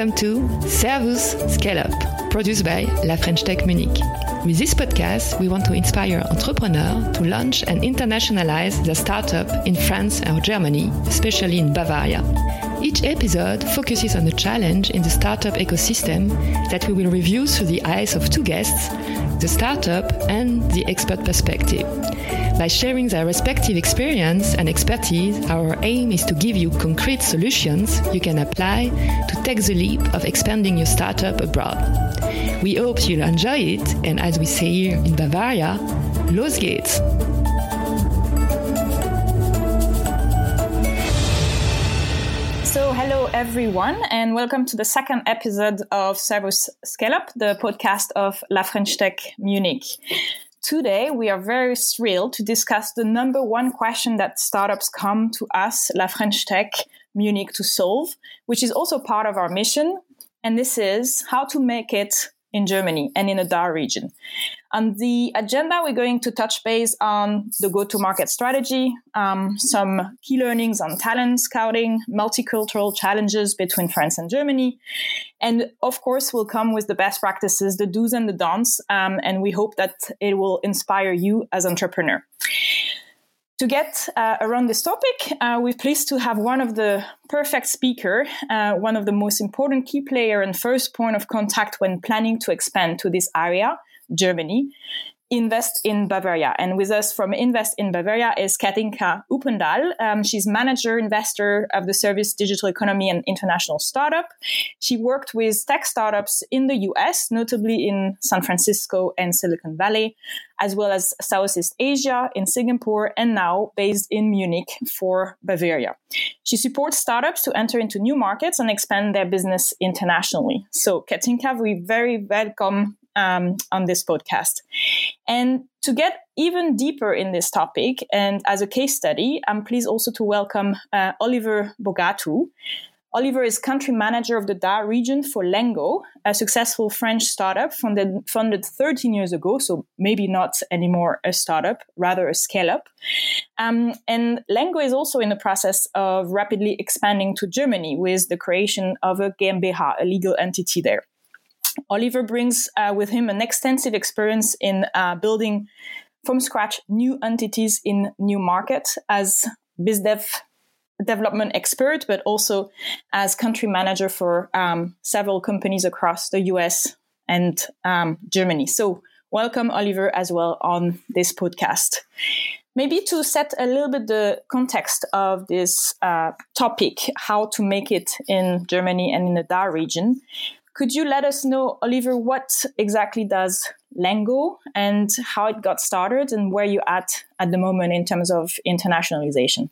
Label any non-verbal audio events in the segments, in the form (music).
Welcome to Servus Scale Up, produced by La French Tech Munich. With this podcast, we want to inspire entrepreneurs to launch and internationalize their startup in France or Germany, especially in Bavaria. Each episode focuses on a challenge in the startup ecosystem that we will review through the eyes of two guests, the startup and the expert perspective. By sharing their respective experience and expertise, our aim is to give you concrete solutions you can apply to take the leap of expanding your startup abroad. We hope you'll enjoy it, and as we say here in Bavaria, los geht's! So, hello everyone, and welcome to the second episode of Servus Scale Up, the podcast of La French Tech Munich. Today, we are very thrilled to discuss the number one question that startups come to us, La French Tech Munich, to solve, which is also part of our mission. And this is how to make it in Germany and in the DACH region. On the agenda, we're going to touch base on the go-to-market strategy, um, some key learnings on talent scouting, multicultural challenges between France and Germany, and of course, we'll come with the best practices, the do's and the don'ts, um, and we hope that it will inspire you as entrepreneur. To get uh, around this topic, uh, we're pleased to have one of the perfect speaker, uh, one of the most important key player and first point of contact when planning to expand to this area, Germany. Invest in Bavaria. And with us from Invest in Bavaria is Katinka Upendal. Um, she's manager investor of the service digital economy and international startup. She worked with tech startups in the US, notably in San Francisco and Silicon Valley, as well as Southeast Asia in Singapore, and now based in Munich for Bavaria. She supports startups to enter into new markets and expand their business internationally. So, Katinka, we very welcome um, on this podcast. And to get even deeper in this topic, and as a case study, I'm pleased also to welcome uh, Oliver Bogatu. Oliver is country manager of the DACH region for Lengow, a successful French startup funded, funded 13 years ago, so maybe not anymore a startup, rather a scale up. Um, and Lengow is also in the process of rapidly expanding to Germany with the creation of a GmbH, a legal entity there. Oliver brings uh, with him an extensive experience in uh, building from scratch new entities in new markets as BizDev development expert, but also as country manager for um, several companies across the US and um, Germany. So, welcome, Oliver, as well on this podcast. Maybe to set a little bit the context of this uh, topic, how to make it in Germany and in the DACH region. Could you let us know, Oliver, what exactly does Lengow and how it got started and where you're at at the moment in terms of internationalization?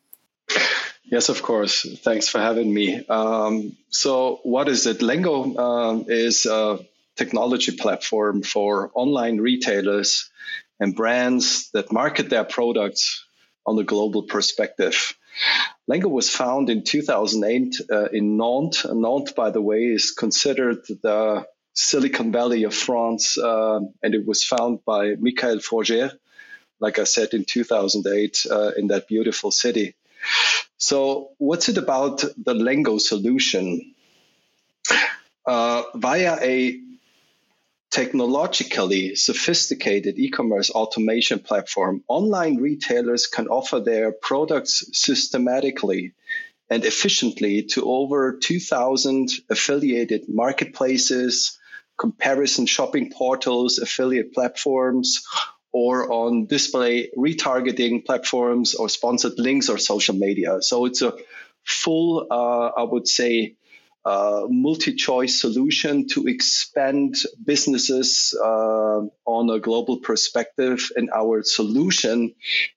Yes, of course. Thanks for having me. Um, so, what is it? Lengow um, is a technology platform for online retailers and brands that market their products on a global perspective. Lengow was found in 2008 uh, in Nantes. Nantes, by the way, is considered the Silicon Valley of France, uh, and it was found by Michael Froger, like I said, in 2008 uh, in that beautiful city. So, what's it about the Lengow solution? Uh, via a technologically sophisticated e-commerce automation platform, online retailers can offer their products systematically and efficiently to over 2,000 affiliated marketplaces, comparison shopping portals, affiliate platforms, or on display retargeting platforms or sponsored links or social media. So it's a full, uh, I would say, multi-choice solution to expand businesses uh, on a global perspective. And our solution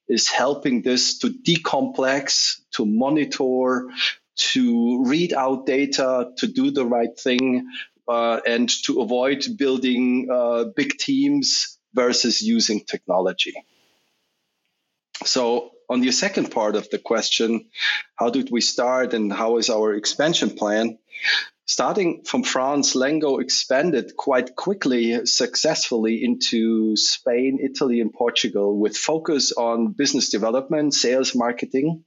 is helping this to decomplex, to monitor, to read out data, to do the right thing, uh, and to avoid building uh, big teams versus using technology. So on your second part of the question, how did we start and how is our expansion plan? Starting from France, Lengow expanded quite quickly, successfully into Spain, Italy, and Portugal with focus on business development, sales, marketing.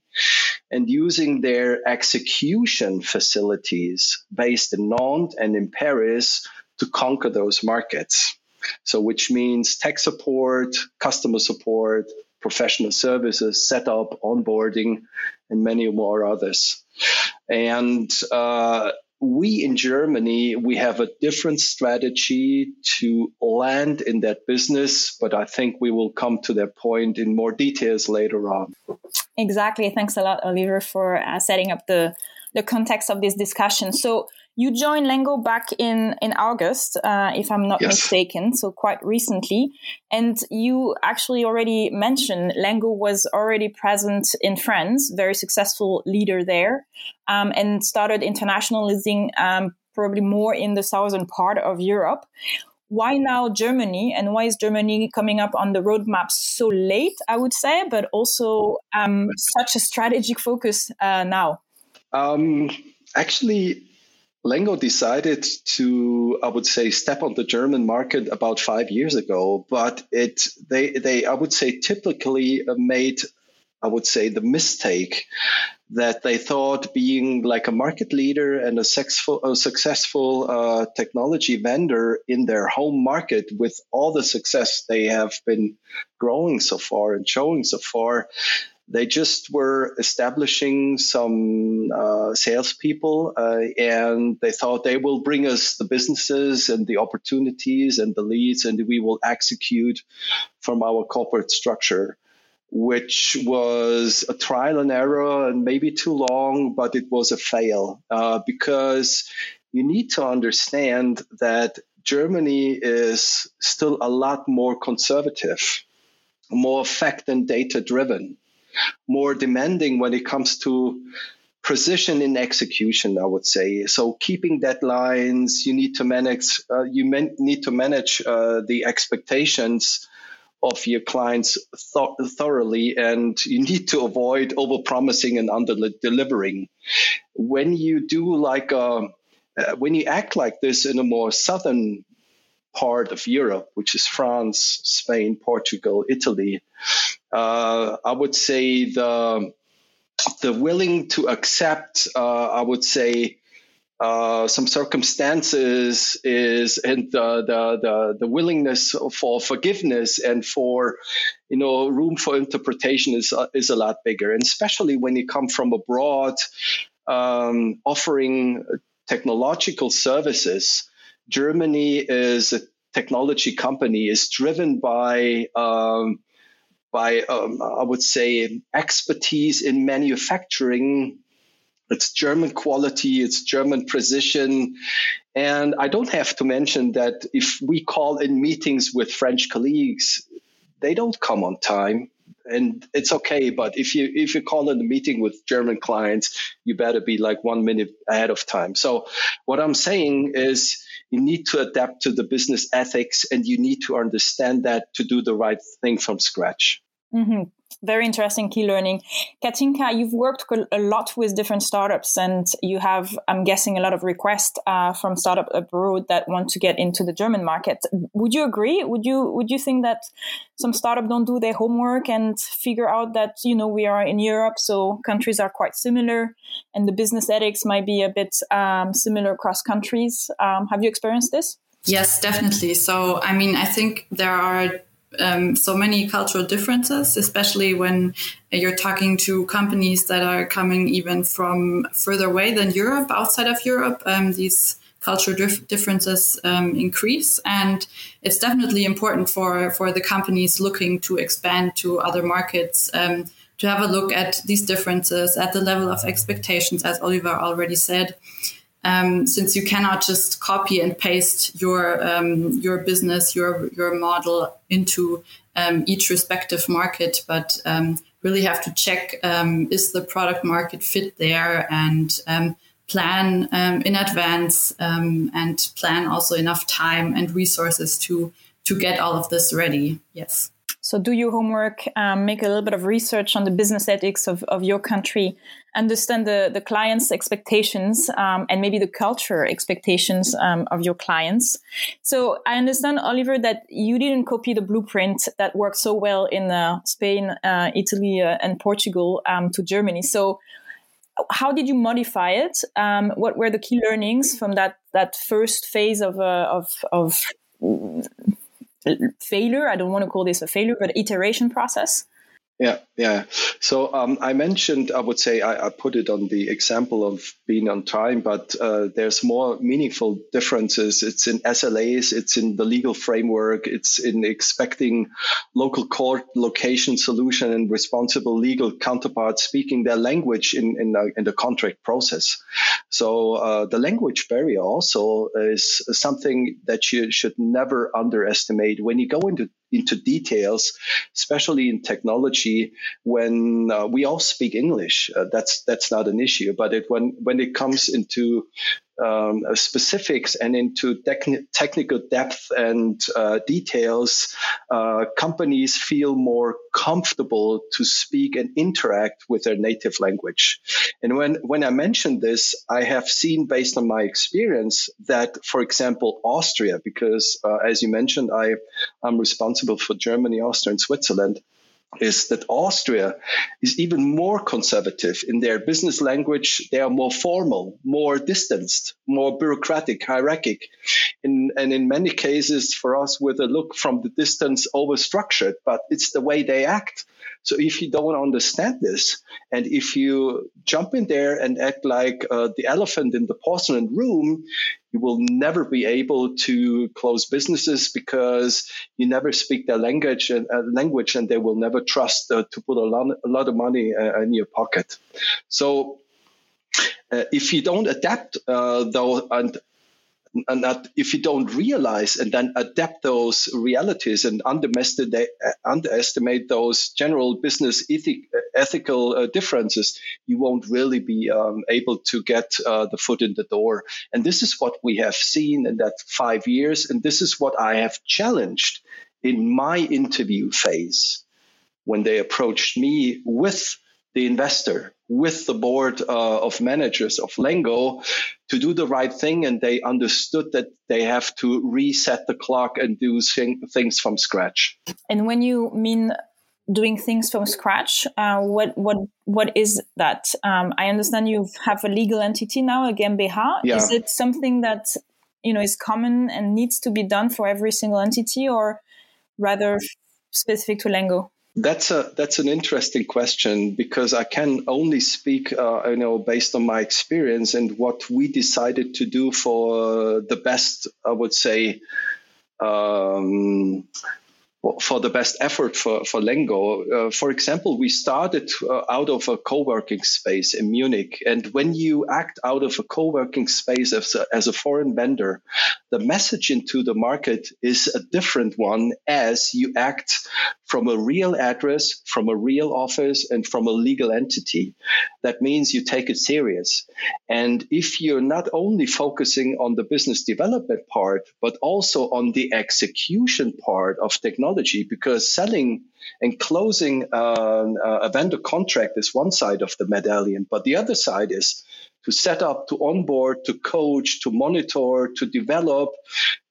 and using their execution facilities based in Nantes and in Paris to conquer those markets. So, which means tech support, customer support, professional services, setup, onboarding, and many more others. And uh, we in Germany, we have a different strategy to land in that business, but I think we will come to that point in more details later on. Exactly. Thanks a lot, Oliver, for uh, setting up the the context of this discussion. So you joined Lengow back in in August, uh, if I'm not yes. mistaken, so quite recently. And you actually already mentioned Lengow was already present in France, very successful leader there, um, and started internationalizing um, probably more in the southern part of Europe. Why now Germany, and why is Germany coming up on the roadmap so late? I would say, but also um, such a strategic focus uh, now. Um, actually, Lengow decided to, I would say, step on the German market about five years ago, but it they they I would say typically made I would say the mistake that they thought being like a market leader and a successful, a successful uh, technology vendor in their home market with all the success they have been growing so far and showing so far, they just were establishing some uh, salespeople, uh, and they thought they will bring us the businesses and the opportunities and the leads, and we will execute from our corporate structure, which was a trial and error and maybe too long, but it was a fail uh, because you need to understand that Germany is still a lot more conservative, more fact and data driven more demanding when it comes to precision in execution, I would say. So keeping deadlines, you need to manage, uh, you man- need to manage uh, the expectations of your clients th- thoroughly, and you need to avoid over promising and under delivering. When you do like a, uh, uh, when you act like this in a more southern part of Europe, which is France, Spain, Portugal, Italy, uh, I would say the the willing to accept, uh, I would say, uh, some circumstances is and the, the, the the willingness for forgiveness and for you know room for interpretation is uh, is a lot bigger, and especially when you come from abroad, um, offering technological services. Germany is a technology company is driven by um, by um, I would say expertise in manufacturing. It's German quality, it's German precision. And I don't have to mention that if we call in meetings with French colleagues, they don't come on time and it's okay. But if you if you call in a meeting with German clients, you better be like one minute ahead of time. So what I'm saying is you need to adapt to the business ethics and you need to understand that to do the right thing from scratch. Mm-hmm. Very interesting key learning. Katinka, you've worked a lot with different startups and you have, I'm guessing, a lot of requests uh, from startup abroad that want to get into the German market. Would you agree? Would you would you think that some startup don't do their homework and figure out that, you know, we are in Europe, so countries are quite similar and the business ethics might be a bit um, similar across countries? Um, have you experienced this? Yes, definitely. So, I mean, I think there are um, so many cultural differences, especially when you're talking to companies that are coming even from further away than Europe, outside of Europe. Um, these cultural dif- differences um, increase, and it's definitely important for for the companies looking to expand to other markets um, to have a look at these differences at the level of expectations, as Oliver already said um, since you cannot just copy and paste your um, your business, your your model into um, each respective market, but um, really have to check um, is the product market fit there and um, plan in advance and plan also enough time and resources to to get all of this ready. Yes. So do your homework, um, make a little bit of research on the business ethics of, of your country, understand the, the client's expectations um, and maybe the culture expectations um, of your clients. So I understand, Oliver, that you didn't copy the blueprint that worked so well in uh, Spain, uh, Italy, uh, and Portugal um, to Germany. So how did you modify it? Um, what were the key learnings from that that first phase of uh, of of failure? I don't want to call this a failure, but iteration process. Yeah, yeah. So um, I mentioned, I would say, I, I, put it on the example of being on time, but uh, there's more meaningful differences. It's in SLAs, it's in the legal framework, it's in expecting local court location solution and responsible legal counterparts speaking their language in, in, the, in the contract process. So uh, the language barrier also is something that you should never underestimate when you go into into details, especially in technology. When uh, we all speak English, uh, that's that's not an issue. But it, when when it comes into um, uh, specifics and into technical depth and uh, details, uh, companies feel more comfortable to speak and interact with their native language. And when, when I mention this, I have seen based on my experience that, for example, Austria, because uh, as you mentioned, I am responsible for Germany, Austria, and Switzerland is that Austria is even more conservative in their business language. They are more formal, more distanced, more bureaucratic, hierarchic, in, and in many cases, for us, with a look from the distance, over structured. But it's the way they act. So if you don't understand this, and if you jump in there and act like uh, the elephant in the porcelain room, you will never be able to close businesses because you never speak their language and uh, language, and they will never trust uh, to put a lot, a lot of money uh, in your pocket. So. Uh, if you don't adapt uh, though and and that if you don't realize and then adapt those realities and underestimate, those general business ethic, ethical uh, differences, you won't really be um, able to get uh, the foot in the door. And this is what we have seen in that five years. And this is what I have challenged in my interview phase when they approached me with the investor with the board uh, of managers of Lengow to do the right thing. And they understood that they have to reset the clock and do thing, things from scratch. And when you mean doing things from scratch, uh, what what what is that? Um, I understand you have a legal entity now, a GmbH. Yeah. Is it something that you know is common and needs to be done for every single entity, or rather specific to Lengow? That's a that's an interesting question because I can only speak, uh, you know, based on my experience and what we decided to do for the best. I would say. Um, for the best effort for, for Lengow. Uh, for example, we started uh, out of a co-working space in Munich. And when you act out of a co-working space as a, as a foreign vendor, the message into the market is a different one as you act from a real address, from a real office, and from a legal entity. That means you take it serious. And if you're not only focusing on the business development part, but also on the execution part of technology, because selling and closing uh, a vendor contract is one side of the medallion, but the other side is to set up, to onboard, to coach, to monitor, to develop,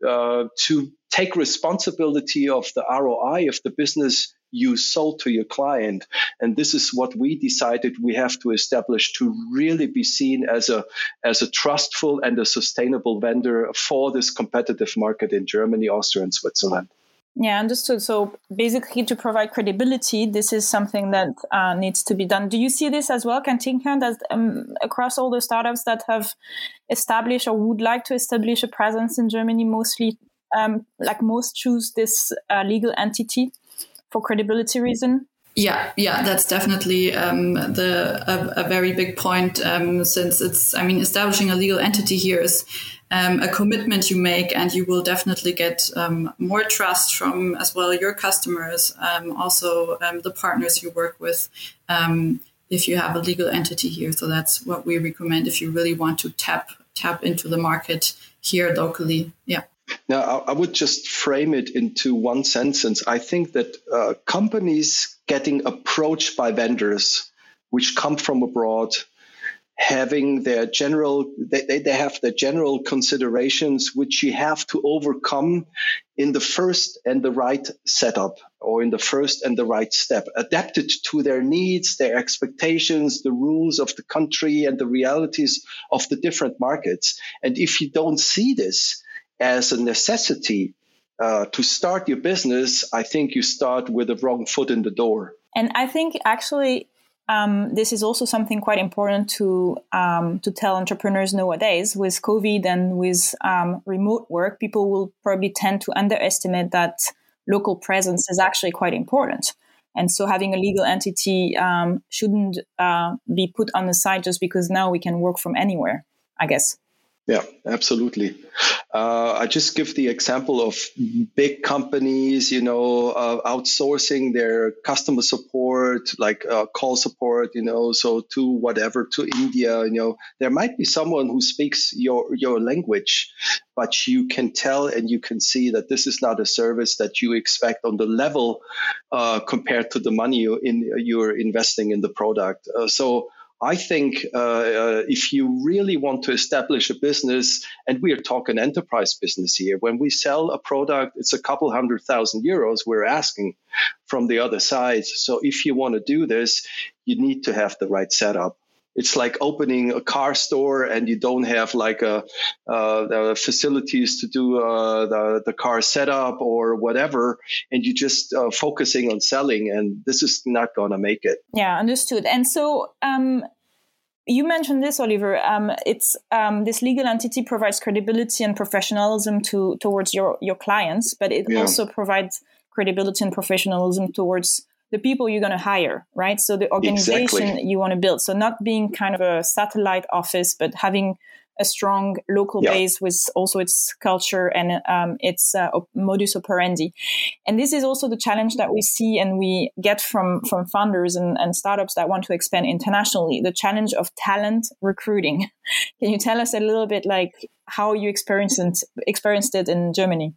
uh, to take responsibility of the ROI of the business you sold to your client. And this is what we decided we have to establish to really be seen as a as a trustful and a sustainable vendor for this competitive market in Germany, Austria, and Switzerland. Yeah, understood. So basically, to provide credibility, this is something that uh, needs to be done. Do you see this as well, Katinka, that um, across all the startups that have established or would like to establish a presence in Germany, mostly um, like most choose this uh, legal entity for credibility reason? Yeah, yeah, that's definitely um, the a, a, very big point um, since it's. I mean, establishing a legal entity here is um, a commitment you make, and you will definitely get um, more trust from as well your customers, um, also um, the partners you work with. if you have a legal entity here, so that's what we recommend if you really want to tap tap into the market here locally. Yeah. Now, I would just frame it into one sentence. I think that uh, companies getting approached by vendors which come from abroad having their general they, they have the general considerations which you have to overcome in the first and the right setup or in the first and the right step adapted to their needs their expectations the rules of the country and the realities of the different markets. And if you don't see this as a necessity uh, to start your business i think you start with the wrong foot in the door and i think actually um, this is also something quite important to um, to tell entrepreneurs nowadays. With COVID and with um, remote work, people will probably tend to underestimate that local presence is actually quite important. And so, having a legal entity um, shouldn't uh, be put on the side just because now we can work from anywhere. I guess. Yeah, absolutely. Uh, I just give the example of big companies, you know, uh, outsourcing their customer support, like uh, call support, you know, so to whatever to India, you know, there might be someone who speaks your your language, but you can tell and you can see that this is not a service that you expect on the level uh, compared to the money you in, you're investing in the product. Uh, so I think uh, uh, if you really want to establish a business, and we are talking enterprise business here, when we sell a product, it's a couple hundred thousand euros we're asking from the other side. So if you want to do this, you need to have the right setup. It's like opening a car store and you don't have like a, uh, the facilities to do uh, the, the car setup or whatever, and you're just uh, focusing on selling, and this is not going to make it. Yeah, understood. And so, um, you mentioned this, Oliver. Um, it's um, this legal entity provides credibility and professionalism to towards your your clients, but it yeah. also provides credibility and professionalism towards the people you're going to hire, right? So the organization exactly. you want to build. So not being kind of a satellite office, but having a strong local yeah. base with also its culture and um, its uh, modus operandi. And this is also the challenge that we see and we get from from founders and, and startups that want to expand internationally. The challenge of talent recruiting. (laughs) Can you tell us a little bit like how you experienced experienced it in Germany?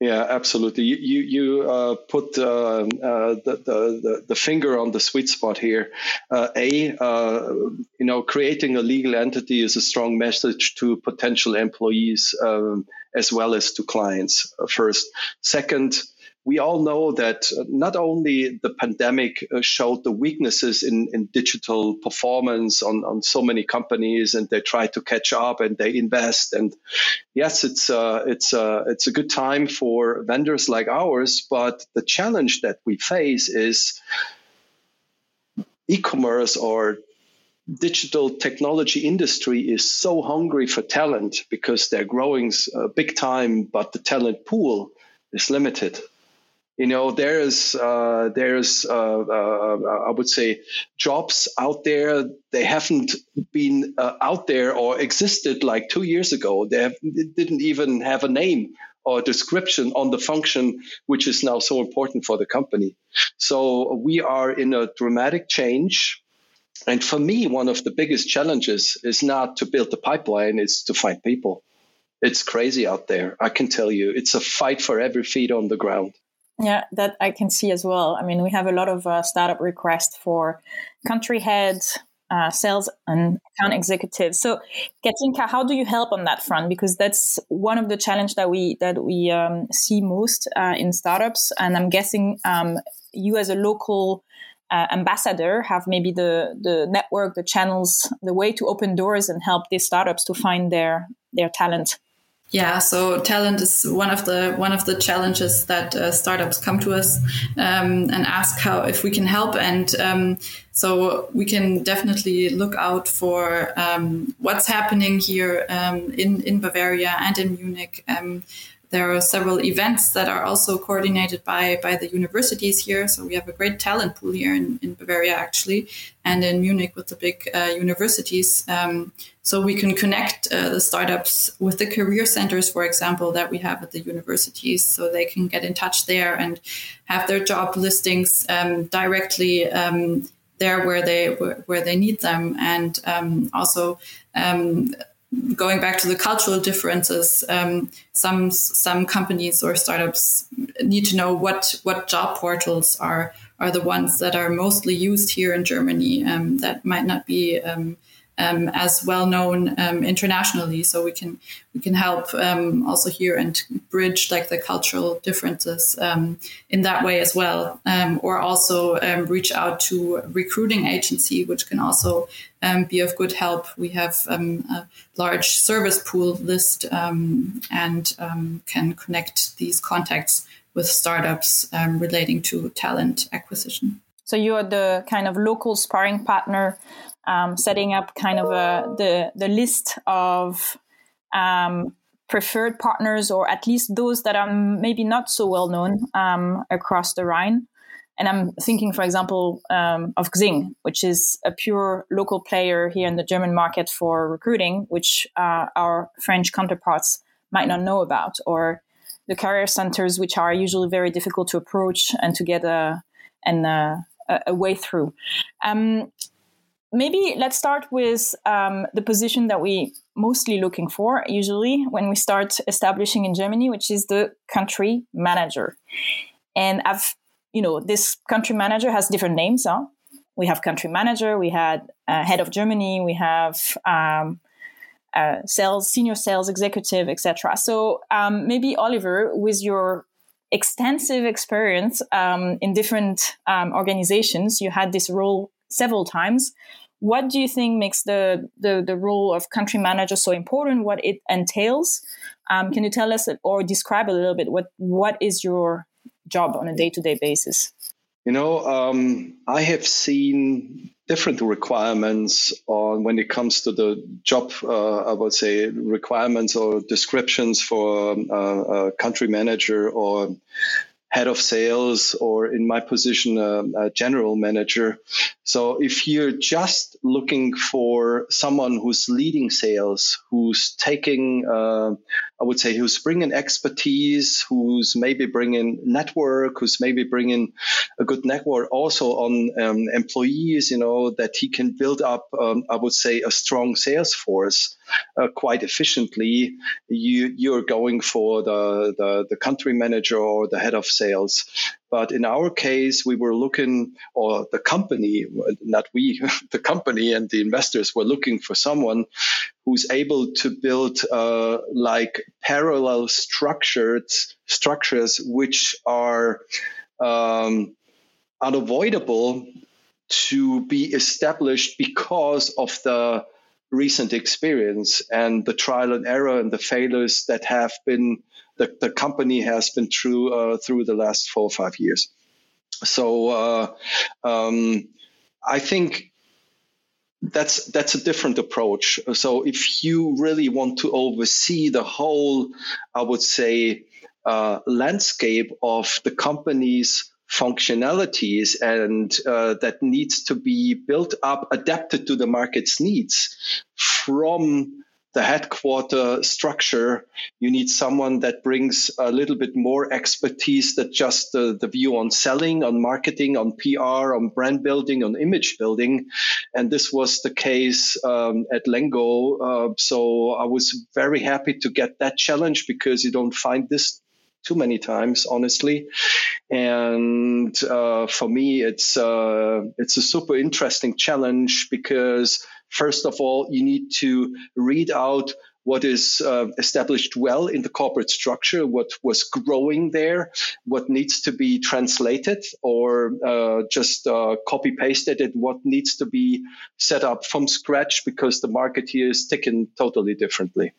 Yeah, absolutely. You you, uh, put uh, uh, the, the the finger on the sweet spot here. Uh, a uh, you know, creating a legal entity is a strong message to potential employees um, as well as to clients. Uh, first, second we all know that uh, not only the pandemic uh, showed the weaknesses in, in digital performance on, on so many companies and they try to catch up and they invest. And yes it's uh, it's uh, it's a good time for vendors like ours but the challenge that we face is e-commerce or digital technology industry is so hungry for talent because they're growing big time but the talent pool is limited you know there's uh, there's uh, uh, I would say jobs out there. They haven't been uh, out there or existed like two years ago. They, have, didn't even have a name or description on the function which is now so important for the company. So we are in a dramatic change. And for me one of the biggest challenges is not to build the pipeline it's to find people. It's crazy out there i can tell you. It's a fight for every feet on the ground yeah, that I can see as well. I mean, we have a lot of uh, startup requests for country heads, uh, sales and account executives. So, Katinka, how do you help on that front? Because that's one of the challenge that we that we um, see most uh, in startups. And I'm guessing um, you, as a local uh, ambassador, have maybe the the network, the channels, the way to open doors and help these startups to find their their talent. Yeah, so talent is one of the one of the challenges that uh, startups come to us um, and ask how if we can help, and um, so we can definitely look out for um, what's happening here um, in in Bavaria and in Munich. There are several events that are also coordinated by by the universities here. So we have a great talent pool here in, in Bavaria, actually, and in Munich with the big uh, universities. Um, so we can connect uh, the startups with the career centers, for example, that we have at the universities, so they can get in touch there and have their job listings um, directly. Um, there where they where, where, they need them, and um, also um, going back to the cultural differences, um, some some companies or startups need to know what what job portals are are the ones that are mostly used here in Germany. Um, that might not be um, um, as well known um, internationally. So we can we can help um, also here and bridge like the cultural differences um, in that way as well, um, or also um, reach out to recruiting agency, which can also be of good help. We have a large service pool list and can connect these contacts with startups relating to talent acquisition. So you are the kind of local sparring partner, um, setting up kind of a, the the list of um, preferred partners, or at least those that are maybe not so well known um, across the Rhine. And I'm thinking, for example, um, of Xing, which is a pure local player here in the German market for recruiting, which uh, our French counterparts might not know about, or the career centers, which are usually very difficult to approach and to get a and uh, a, way through. Um, maybe let's start with um, the position that we mostly looking for usually when we start establishing in Germany, which is the country manager. And I've, you know, this country manager has different names. Huh? We have country manager, we had uh, head of Germany, we have um, uh, sales, senior sales executive, etc. So um, maybe Oliver, with your extensive experience um, in different um, organizations. You had this role several times. What do you think makes the, the, the role of country manager so important? What it entails? Um, can you tell us or describe a little bit what what is your job on a day to day basis? You know, um, I have seen different requirements on when it comes to the job, uh, I would say requirements or descriptions for uh, a country manager or head of sales or in my position a, a, general manager. So if you're just looking for someone who's leading sales who's taking uh, i would say who's bringing expertise who's maybe bringing network who's maybe bringing a good network also on um, employees you know that he can build up um, i would say a strong sales force uh, quite efficiently, you you're going for the, the the country manager or the head of sales. But in our case, we were looking, or the company, not we, (laughs) the company and the investors were looking for someone who's able to build uh, like parallel structured structures which are um, unavoidable to be established because of the recent experience and the trial and error and the failures that have been the, the company has been through uh, through the last four or five years. So uh, um, I think that's that's a different approach. So if you really want to oversee the whole, I would say, uh, landscape of the company's functionalities and uh, that needs to be built up, adapted to the market's needs from the headquarter structure, you need someone that brings a little bit more expertise than just the, the view on selling, on marketing, on PR, on brand building, on image building. And this was the case um, at Lengow. Uh, so I was very happy to get that challenge because you don't find this too many times, honestly. And uh, for me, it's uh, it's a super interesting challenge because first of all, you need to read out what is uh, established well in the corporate structure, what was growing there, what needs to be translated or uh, just uh, copy pasted, and what needs to be set up from scratch because the market here is ticking totally differently.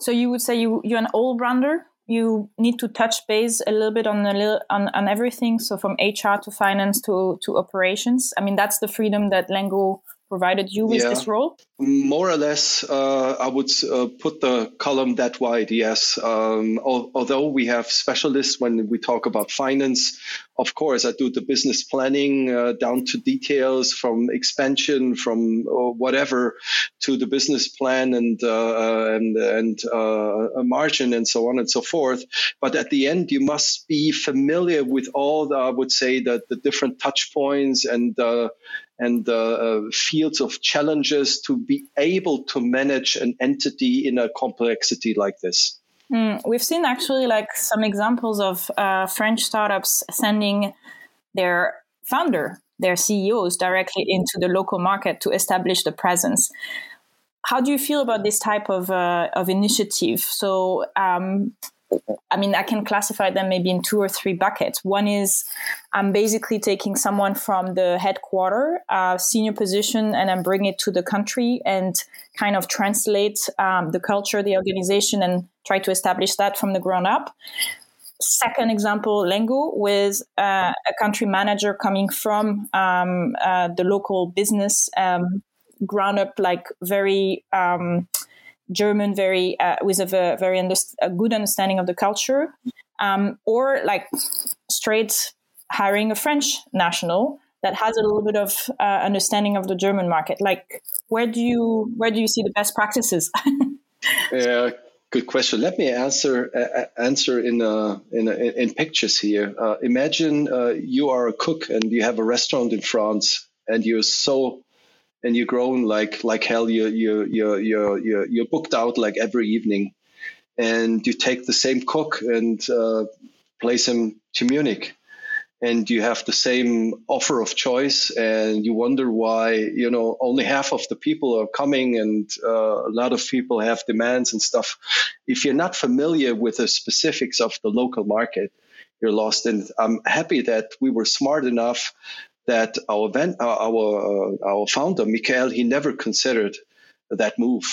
So you would say you, you're an all-rounder? you need to touch base a little bit on a little on, on everything so from hr to finance to to operations i mean that's the freedom that lengow provided you with yeah. this role more or less, uh, I would uh, put the column that wide, yes. Um, al- although we have specialists when we talk about finance, of course, I do the business planning uh, down to details from expansion, from uh, whatever to the business plan and uh, uh, and and a margin and so on and so forth. But at the end, you must be familiar with all the, I would say, that the different touch points and and fields of challenges to be able to manage an entity in a complexity like this. Mm, we've seen actually like some examples of uh, French startups sending their founder, their CEOs directly into the local market to establish the presence. how do you feel about this type of uh, of initiative? So, um, I mean, I can classify them maybe in two or three buckets. One is I'm basically taking someone from the headquarter, uh, senior position, and I'm bringing it to the country and kind of translate um, the culture, the organization, and try to establish that from the ground up. Second example, Lengow, with uh, a country manager coming from um, uh, the local business um, ground up, like very um, German, very uh, with a very a good understanding of the culture, um, or like straight hiring a French national that has a little bit of uh, understanding of the German market. Like, where do you where do you see the best practices? (laughs) yeah, good question. Let me answer uh, answer in uh, in, in pictures here. Uh, imagine uh, you are a cook and you have a restaurant in France, and you're so and you're grown like like hell. You you you you you you're booked out like every evening, and you take the same cook and uh, place him to Munich, and you have the same offer of choice, and you wonder why you know only half of the people are coming, and uh, a lot of people have demands and stuff. If you're not familiar with the specifics of the local market, you're lost. And I'm happy that we were smart enough that our uh, our uh, our founder Michael he never considered that move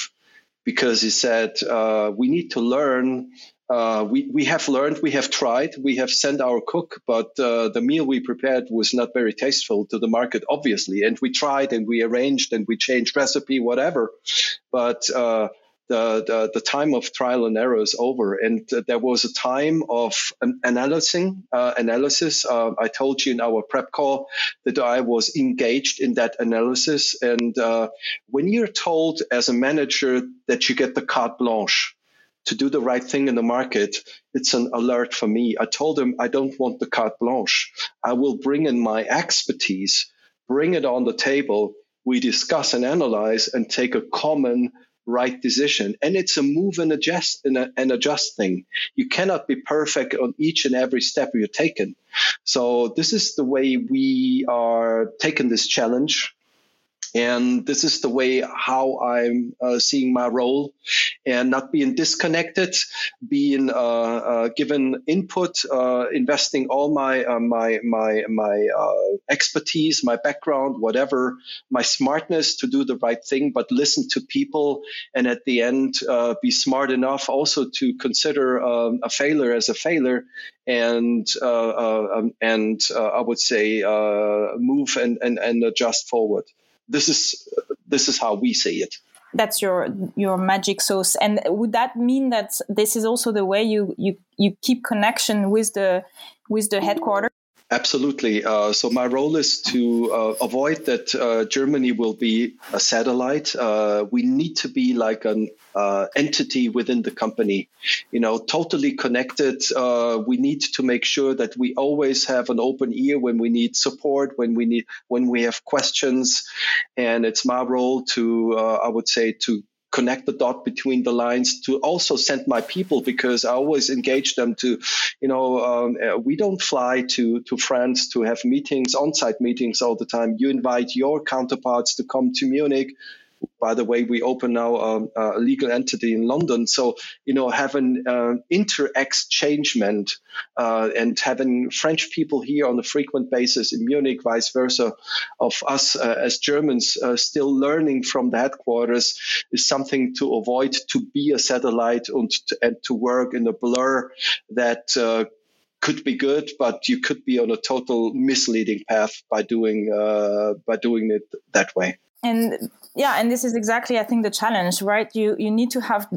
because he said uh, we need to learn. Uh, we, we have learned, we have tried, we have sent our cook, but uh, the meal we prepared was not very tasteful to the market, obviously. And we tried and we arranged and we changed recipe, whatever. But uh, the, the, the, time of trial and error is over. And uh, there was a time of analyzing, uh, analysis. Uh, I told you in our prep call that I was engaged in that analysis. And uh, when you're told as a manager that you get the carte blanche, to do the right thing in the market, it's an alert for me. I told him I don't want the carte blanche. I will bring in my expertise, bring it on the table. We discuss and analyze and take a common right decision. And it's a move and adjust and, a, and adjust thing. You cannot be perfect on each and every step you're taking. So this is the way we are taking this challenge and this is the way how I'm uh, seeing my role and not being disconnected, being uh, uh, given input, uh, investing all my uh, my my my uh, expertise, my background, whatever, my smartness to do the right thing, but listen to people, and at the end be smart enough also to consider um, a failure as a failure, and um, and I would say move and, and and adjust forward. This is this is how we see it that's your your magic sauce and would that mean that this is also the way you you you keep connection with the with the headquarters Absolutely. Uh, so my role is to uh, avoid that uh, Germany will be a satellite. Uh, we need to be like an uh, entity within the company, you know, totally connected. Uh, we need to make sure that we always have an open ear when we need support, when we need when we have questions, and it's my role to, I would say, to connect the dot between the lines to also send my people because I always engage them to, you know, um, uh, we don't fly to to France to have meetings, on-site meetings all the time. You invite your counterparts to come to Munich by the way, we open now um, a legal entity in London. So, you know, having uh, inter-exchangement uh, and having French people here on a frequent basis in Munich, vice versa, of us uh, as Germans uh, still learning from the headquarters is something to avoid to be a satellite and to, and to work in a blur that uh, could be good, but you could be on a total misleading path by doing uh, by doing it that way and yeah and this is exactly i think the challenge right? You you need to have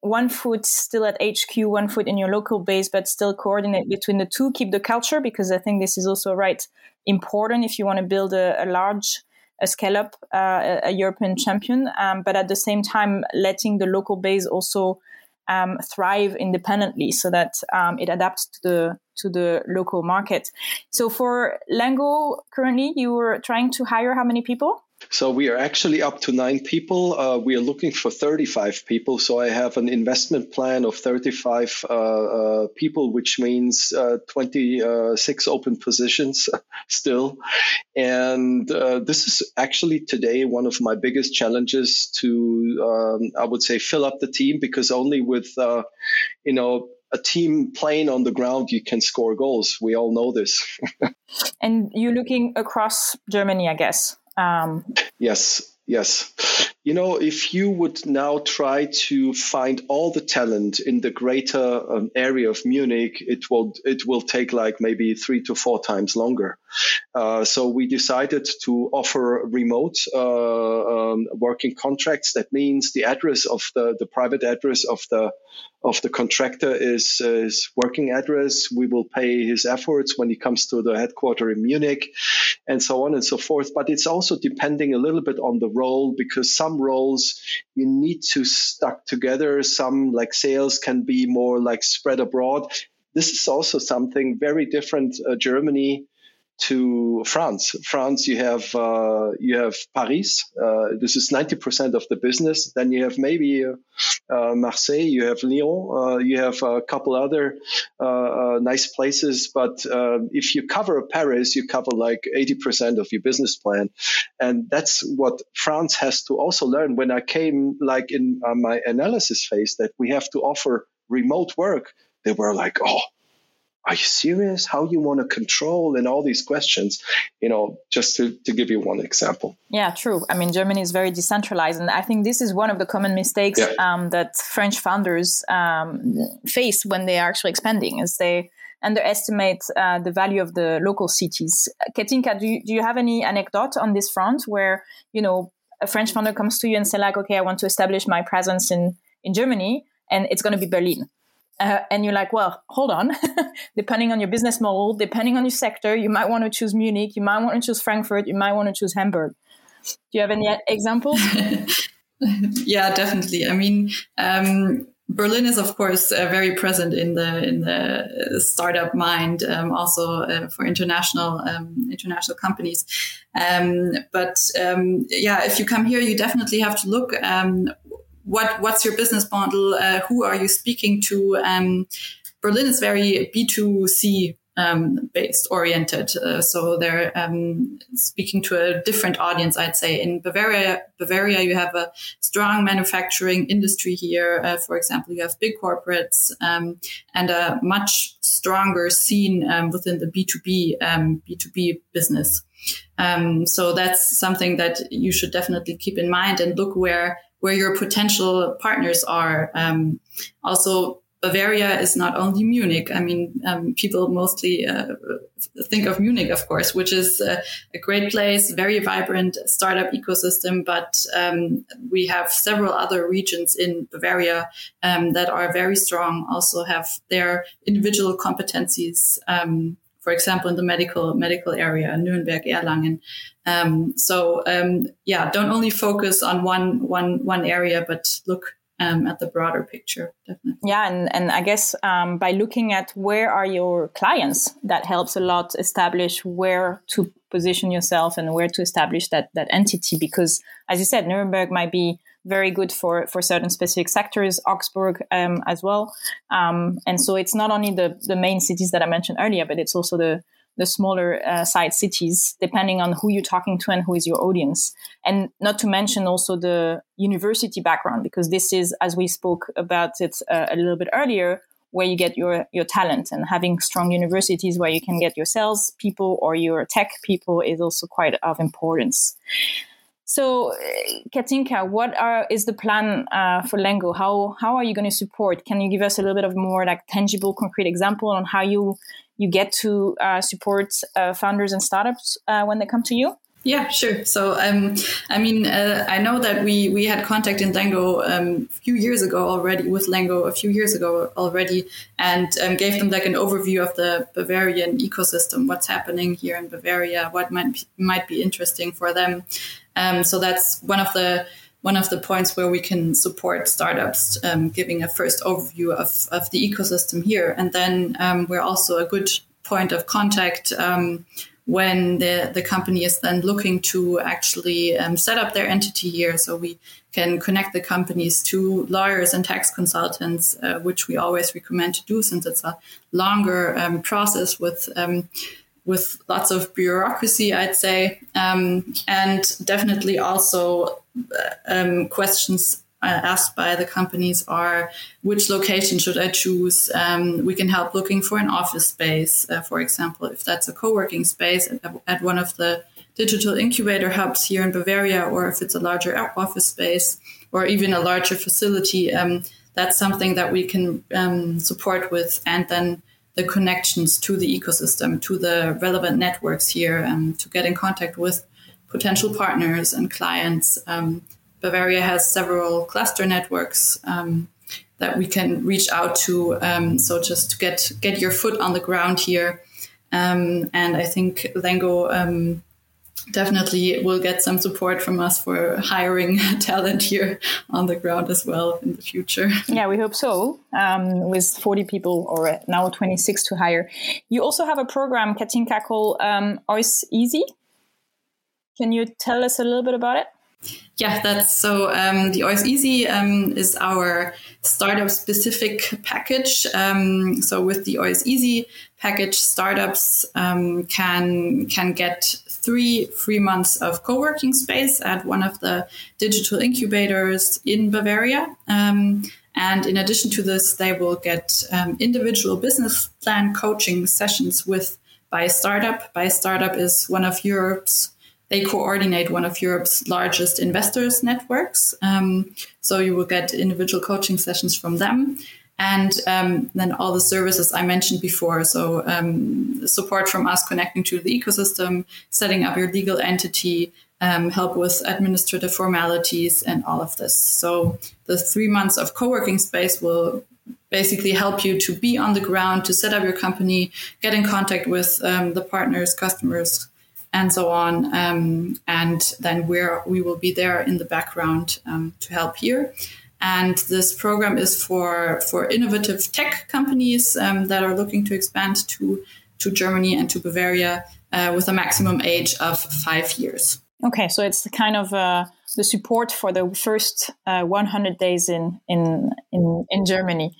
one foot still at hq one foot in your local base but still coordinate between the two. Keep the culture because i think this is also right important if you want to build a, a large a scale up uh, a european champion. Um, but at the same time letting the local base also um, thrive independently so that um, it adapts to the to the local market. So for Lengow currently you were trying to hire how many people So we are actually up to nine people. Uh, we are looking for 35 people. So I have an investment plan of 35 uh, uh, people, which means uh, 26 open positions (laughs) still. And uh, this is actually today one of my biggest challenges to, um, I would say, fill up the team because only with, uh, you know, a team playing on the ground, you can score goals. We all know this. (laughs) and you're looking across Germany, I guess. Um, yes, yes. You know, if you would now try to find all the talent in the greater um, area of Munich, it will it will take like maybe three to four times longer. Uh, so we decided to offer remote uh, um, working contracts. That means the address of the the private address of the of the contractor is his working address. We will pay his efforts when he comes to the headquarters in Munich and so on and so forth. But it's also depending a little bit on the role because some roles you need to stuck together. Some like sales can be more like spread abroad. This is also something very different. Uh, Germany to France. France, you have uh, you have Paris. Uh, this is ninety percent of the business. Then you have maybe uh, Marseille. You have Lyon. Uh, you have a couple other uh, uh, nice places. But um, if you cover Paris, you cover like eighty percent of your business plan, and that's what France has to also learn. When I came, like in my analysis phase, that we have to offer remote work, they were like, oh are you serious? How you want to control and all these questions, you know, just to, to give you one example. Yeah, true. I mean, Germany is very decentralized. And I think this is one of the common mistakes yeah. um, that French founders um, face when they are actually expanding is they underestimate uh, the value of the local cities. Katinka, do you, do you have any anecdote on this front where, you know, a French founder comes to you and say like, okay, I want to establish my presence in, in Germany and it's going to be Berlin uh, and you're like, well, hold on. (laughs) depending on your business model, depending on your sector, you might want to choose Munich, you might want to choose Frankfurt, you might want to choose Hamburg. Do you have any (laughs) examples? yeah, definitely. I mean, um, Berlin is, of course, uh, very present in the in the startup mind, um, also uh, for international um, international companies. Um, but um, yeah, if you come here, you definitely have to look um, what what's your business model? Uh, who are you speaking to? Um, Berlin is very B two C um, based oriented, uh, so they're um, speaking to a different audience. I'd say in Bavaria, Bavaria, you have a strong manufacturing industry here. Uh, for example, you have big corporates um, and a much stronger scene um, within the B two B um, B two B business. Um, so that's something that you should definitely keep in mind and look where where your potential partners are. Um, also, Bavaria is not only Munich. I mean, um, people mostly uh, think of Munich, of course, which is uh, a great place, very vibrant startup ecosystem. But um, we have several other regions in Bavaria um, that are very strong, also have their individual competencies. For example, in the medical medical area, Nuremberg, Erlangen. Um, so um, yeah, don't only focus on one one one area, but look um, at the broader picture. Definitely. Yeah, and and I guess um, by looking at where are your clients, that helps a lot establish where to position yourself and where to establish that that entity. Because as you said, Nuremberg might be very good for for certain specific sectors, Augsburg um, as well. Um, and so it's not only the the main cities that I mentioned earlier, but it's also the the smaller uh, side cities, depending on who you're talking to and who is your audience. And not to mention also the university background, because this is, as we spoke about it uh, a little bit earlier, where you get your, your talent and having strong universities where you can get your sales people or your tech people is also quite of importance. So, Katinka, what are, is the plan uh, for Lengow? How how are you going to support? Can you give us a little bit of more like tangible, concrete example on how you you get to uh, support uh, founders and startups uh, when they come to you? Yeah, sure. So, um, I mean, uh, I know that we we had contact in Lengow um, a few years ago already with Lengow a few years ago already, and um, gave them like an overview of the Bavarian ecosystem, what's happening here in Bavaria, what might be, might be interesting for them. Um, so that's one of the one of the points where we can support startups, um, giving a first overview of, of the ecosystem here. And then um, we're also a good point of contact when the, the company is then looking to actually um, set up their entity here. So we can connect the companies to lawyers and tax consultants, uh, which we always recommend to do since it's a longer um, process with um, with lots of bureaucracy, I'd say, um, and definitely also uh, um, questions asked by the companies are which location should I choose? Um, we can help looking for an office space, uh, for example, if that's a co working space at, at, one of the digital incubator hubs here in Bavaria, or if it's a larger office space or even a larger facility. Um, that's something that we can um, support with, and then the connections to the ecosystem, to the relevant networks here, um, to get in contact with potential partners and clients. Bavaria has several cluster networks um, that we can reach out to. Um, so just to get get your foot on the ground here, um, and I think Lengow um, definitely will get some support from us for hiring (laughs) talent here on the ground as well in the future. (laughs) Yeah, we hope so. Um, with 40 people or now 26 to hire. You also have a program, Katinka, called um, OIS Easy. Can you tell us a little bit about it? Yeah, that's so. Um, the OIS Easy um, is our startup specific package. Um, so with the OIS Easy package, startups um, can can get three free months of co-working space at one of the digital incubators in Bavaria. Um, and in addition to this, they will get um, individual business plan coaching sessions with BayStartUP. By startup is one of Europe's they coordinate one of Europe's largest investors networks. Um, so you will get individual coaching sessions from them. And um, then all the services I mentioned before. So um, support from us connecting to the ecosystem, setting up your legal entity, um, help with administrative formalities, and all of this. So the three months of co-working space will basically help you to be on the ground, to set up your company, get in contact with um, the partners, customers, and so on. Um, and then we're, we will be there in the background um, to help here. And this program is for, for innovative tech companies um, that are looking to expand to, to Germany and to Bavaria uh, with a maximum age of five years. Okay, so it's the kind of uh, the support for the first uh, 100 days in, in, in, in Germany.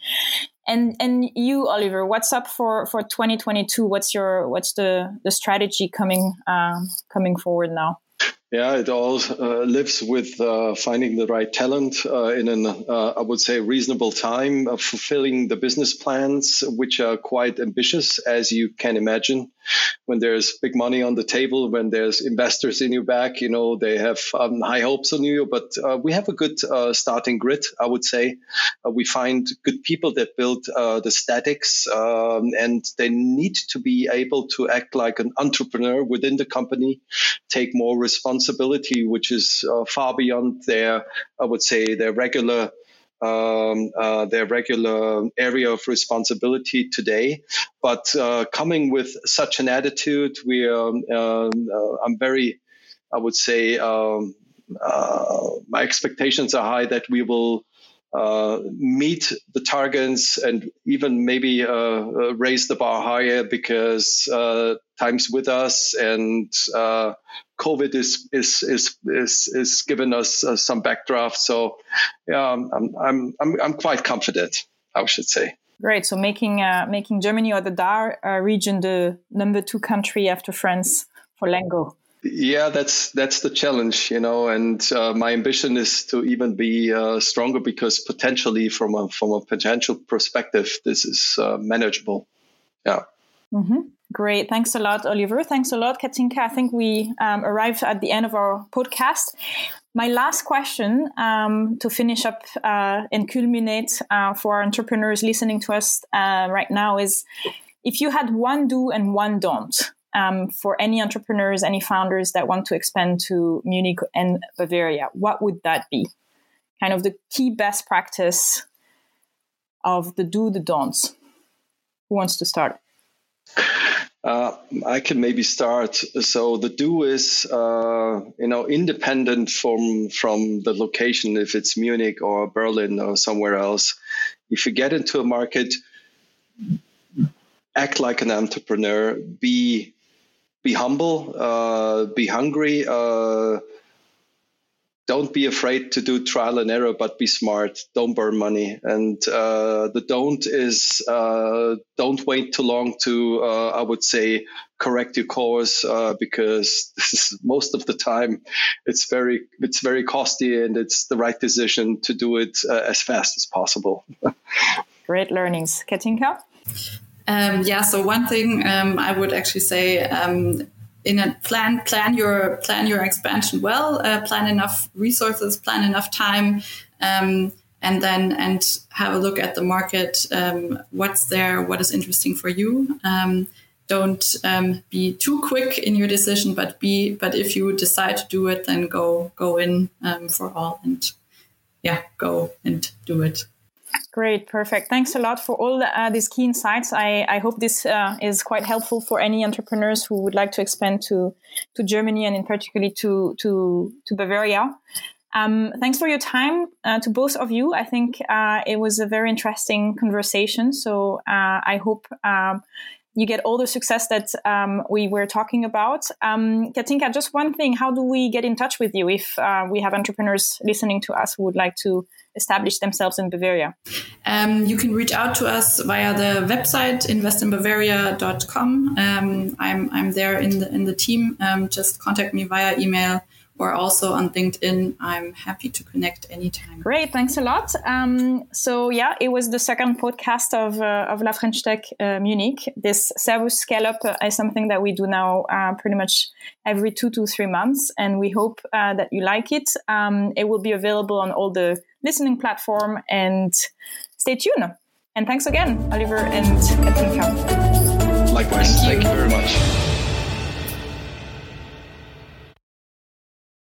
And and you, Oliver, what's up for for 2022? What's your what's the the strategy coming um, coming forward now? Yeah, it all uh, lives with uh, finding the right talent uh, in an, uh, I would say, reasonable time, fulfilling the business plans, which are quite ambitious, as you can imagine. When there's big money on the table, when there's investors in your back, you know, they have um, high hopes on you. But uh, we have a good uh, starting grid, I would say. we find good people that build the statics, um, and they need to be able to act like an entrepreneur within the company, take more responsibility responsibility, which is uh, far beyond their, I would say, their regular. Um, uh, their regular area of responsibility today. But uh, coming with such an attitude, we um, uh, I'm very, I would say, um, uh, my expectations are high that we will uh, meet the targets and even maybe uh, uh, raise the bar higher because uh, time's with us and uh, COVID is is is is, is giving us some backdraft. So yeah, I'm, I'm I'm I'm quite confident. I should say. Great. So making making Germany or the DACH region the number two country after France for Lengow. Yeah, that's that's the challenge, you know, and uh, my ambition is to even be uh, stronger because potentially, from a from a potential perspective, this is uh, manageable. Yeah. Mm-hmm. Great. Thanks a lot, Oliver. Thanks a lot, Katinka. I think we um, arrived at the end of our podcast. My last question um, to finish up uh, and culminate uh, for our entrepreneurs listening to us uh, right now is if you had one do and one don't um, for any entrepreneurs, any founders that want to expand to Munich and Bavaria, what would that be? Kind of the key best practice of the do, the don'ts. Who wants to start? Uh, I can maybe start. So the do is, uh, you know, independent from from the location. If it's Munich or Berlin or somewhere else, if you get into a market, act like an entrepreneur. Be be humble, uh, be hungry. Uh, don't be afraid to do trial and error, but be smart. Don't burn money. And uh, the don't is uh, don't wait too long to, uh, I would say, correct your course uh, because (laughs) most of the time it's very it's very costly and it's the right decision to do it as fast as possible. (laughs) Great learnings, Katinka. Um, yeah. So one thing um, I would actually say um, in a plan plan your plan your expansion well, uh, plan enough resources, plan enough time. Um, and then and have a look at the market. Um, what's there? What is interesting for you? Um, don't be too quick in your decision, but be but if you decide to do it, then go go in for all and yeah, go and do it. Great, perfect. Thanks a lot for all uh, these key insights. I, I hope this uh, is quite helpful for any entrepreneurs who would like to expand to to Germany and in particularly to to to Bavaria. Um, thanks for your time uh, to both of you. I think uh, it was a very interesting conversation. So uh, I hope um, you get all the success that um, we were talking about. Um, Katinka, just one thing: how do we get in touch with you if uh, we have entrepreneurs listening to us who would like to establish themselves in Bavaria? Um, you can reach out to us via the website investinbavaria.com. Um, I'm I'm there in the in the team. Um, just contact me via email or also on LinkedIn. I'm happy to connect anytime. Great, thanks a lot. Um, so yeah, it was the second podcast of uh, of La French Tech uh, Munich. This Service Scale Up is something that we do now uh, pretty much every two to three months, and we hope uh, that you like it. Um, it will be available on all the listening platform, and stay tuned. And thanks again, Oliver and Katinka. Likewise, thank you, thank you very much.